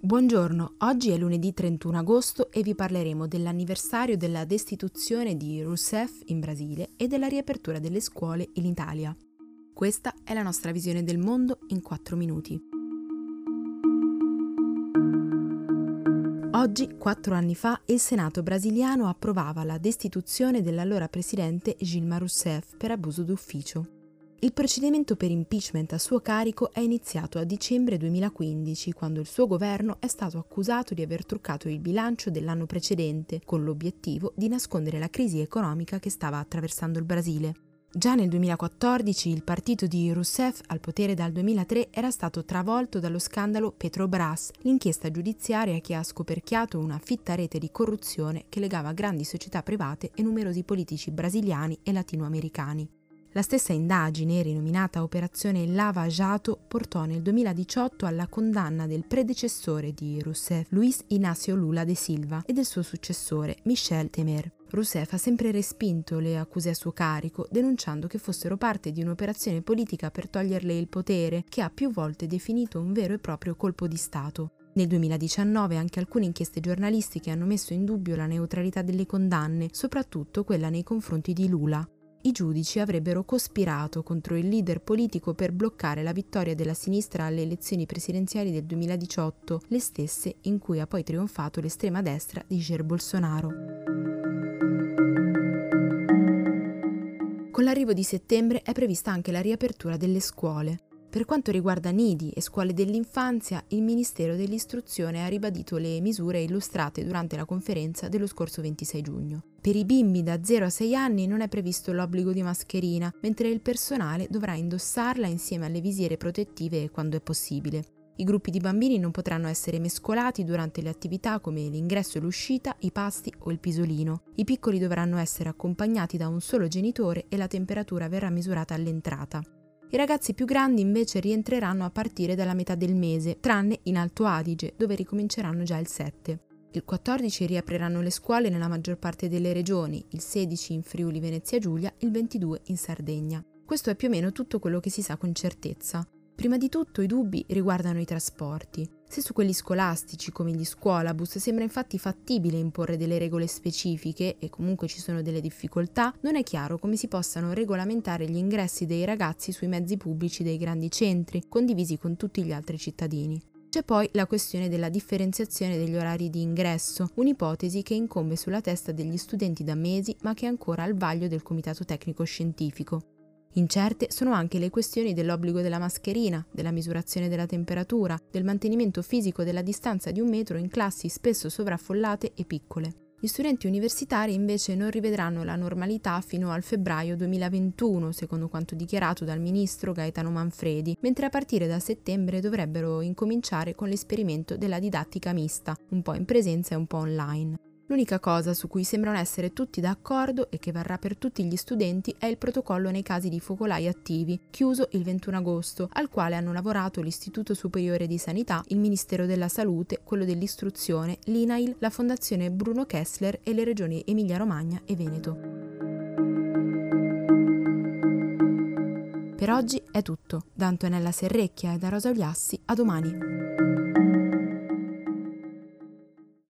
Buongiorno, oggi è lunedì 31 agosto e vi parleremo dell'anniversario della destituzione di Rousseff in Brasile e della riapertura delle scuole in Italia. Questa è la nostra visione del mondo in 4 minuti. Oggi, quattro anni fa, il Senato brasiliano approvava la destituzione dell'allora presidente Gilma Rousseff per abuso d'ufficio. Il procedimento per impeachment a suo carico è iniziato a dicembre 2015, quando il suo governo è stato accusato di aver truccato il bilancio dell'anno precedente, con l'obiettivo di nascondere la crisi economica che stava attraversando il Brasile. Già nel 2014 il partito di Rousseff, al potere dal 2003, era stato travolto dallo scandalo Petrobras, l'inchiesta giudiziaria che ha scoperchiato una fitta rete di corruzione che legava grandi società private e numerosi politici brasiliani e latinoamericani. La stessa indagine, rinominata Operazione Lava Jato, portò nel 2018 alla condanna del predecessore di Rousseff, Luis Inácio Lula de Silva, e del suo successore, Michel Temer. Rousseff ha sempre respinto le accuse a suo carico, denunciando che fossero parte di un'operazione politica per toglierle il potere, che ha più volte definito un vero e proprio colpo di Stato. Nel 2019 anche alcune inchieste giornalistiche hanno messo in dubbio la neutralità delle condanne, soprattutto quella nei confronti di Lula i giudici avrebbero cospirato contro il leader politico per bloccare la vittoria della sinistra alle elezioni presidenziali del 2018, le stesse in cui ha poi trionfato l'estrema destra di Jair Bolsonaro. Con l'arrivo di settembre è prevista anche la riapertura delle scuole. Per quanto riguarda nidi e scuole dell'infanzia, il Ministero dell'Istruzione ha ribadito le misure illustrate durante la conferenza dello scorso 26 giugno. Per i bimbi da 0 a 6 anni non è previsto l'obbligo di mascherina, mentre il personale dovrà indossarla insieme alle visiere protettive quando è possibile. I gruppi di bambini non potranno essere mescolati durante le attività come l'ingresso e l'uscita, i pasti o il pisolino. I piccoli dovranno essere accompagnati da un solo genitore e la temperatura verrà misurata all'entrata. I ragazzi più grandi invece rientreranno a partire dalla metà del mese, tranne in Alto Adige, dove ricominceranno già il 7. Il 14 riapriranno le scuole nella maggior parte delle regioni, il 16 in Friuli Venezia Giulia, il 22 in Sardegna. Questo è più o meno tutto quello che si sa con certezza. Prima di tutto i dubbi riguardano i trasporti. Se su quelli scolastici come gli scuolabus sembra infatti fattibile imporre delle regole specifiche e comunque ci sono delle difficoltà, non è chiaro come si possano regolamentare gli ingressi dei ragazzi sui mezzi pubblici dei grandi centri, condivisi con tutti gli altri cittadini. C'è poi la questione della differenziazione degli orari di ingresso, un'ipotesi che incombe sulla testa degli studenti da mesi ma che è ancora al vaglio del Comitato Tecnico Scientifico. Incerte sono anche le questioni dell'obbligo della mascherina, della misurazione della temperatura, del mantenimento fisico della distanza di un metro in classi spesso sovraffollate e piccole. Gli studenti universitari invece non rivedranno la normalità fino al febbraio 2021, secondo quanto dichiarato dal ministro Gaetano Manfredi, mentre a partire da settembre dovrebbero incominciare con l'esperimento della didattica mista, un po' in presenza e un po' online. L'unica cosa su cui sembrano essere tutti d'accordo e che varrà per tutti gli studenti è il protocollo nei casi di focolai attivi, chiuso il 21 agosto, al quale hanno lavorato l'Istituto Superiore di Sanità, il Ministero della Salute, quello dell'Istruzione, l'INAIL, la Fondazione Bruno Kessler e le regioni Emilia-Romagna e Veneto. Per oggi è tutto. Da Antonella Serrecchia e da Rosa Uliassi, a domani.